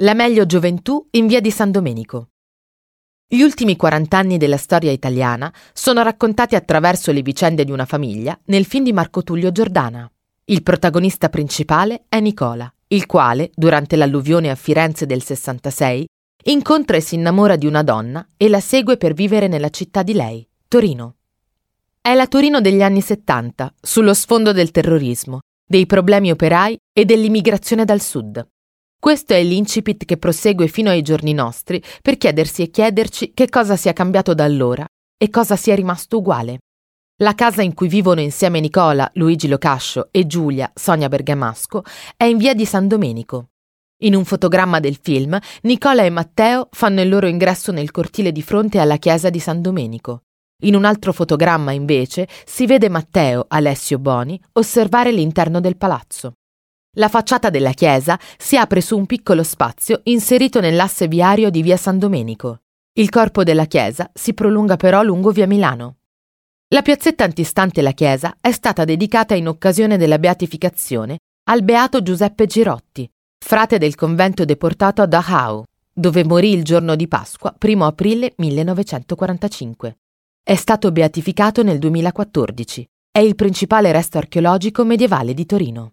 La meglio gioventù in via di San Domenico. Gli ultimi 40 anni della storia italiana sono raccontati attraverso le vicende di una famiglia nel film di Marco Tullio Giordana. Il protagonista principale è Nicola, il quale, durante l'alluvione a Firenze del 66, incontra e si innamora di una donna e la segue per vivere nella città di lei, Torino. È la Torino degli anni 70, sullo sfondo del terrorismo, dei problemi operai e dell'immigrazione dal sud. Questo è l'incipit che prosegue fino ai giorni nostri per chiedersi e chiederci che cosa sia cambiato da allora e cosa sia rimasto uguale. La casa in cui vivono insieme Nicola, Luigi Locascio e Giulia, Sonia Bergamasco, è in via di San Domenico. In un fotogramma del film, Nicola e Matteo fanno il loro ingresso nel cortile di fronte alla chiesa di San Domenico. In un altro fotogramma, invece, si vede Matteo, Alessio Boni, osservare l'interno del palazzo. La facciata della chiesa si apre su un piccolo spazio inserito nell'asse viario di via San Domenico. Il corpo della chiesa si prolunga però lungo via Milano. La piazzetta antistante la chiesa è stata dedicata in occasione della beatificazione al beato Giuseppe Girotti, frate del convento deportato a Dachau, dove morì il giorno di Pasqua, 1 aprile 1945. È stato beatificato nel 2014. È il principale resto archeologico medievale di Torino.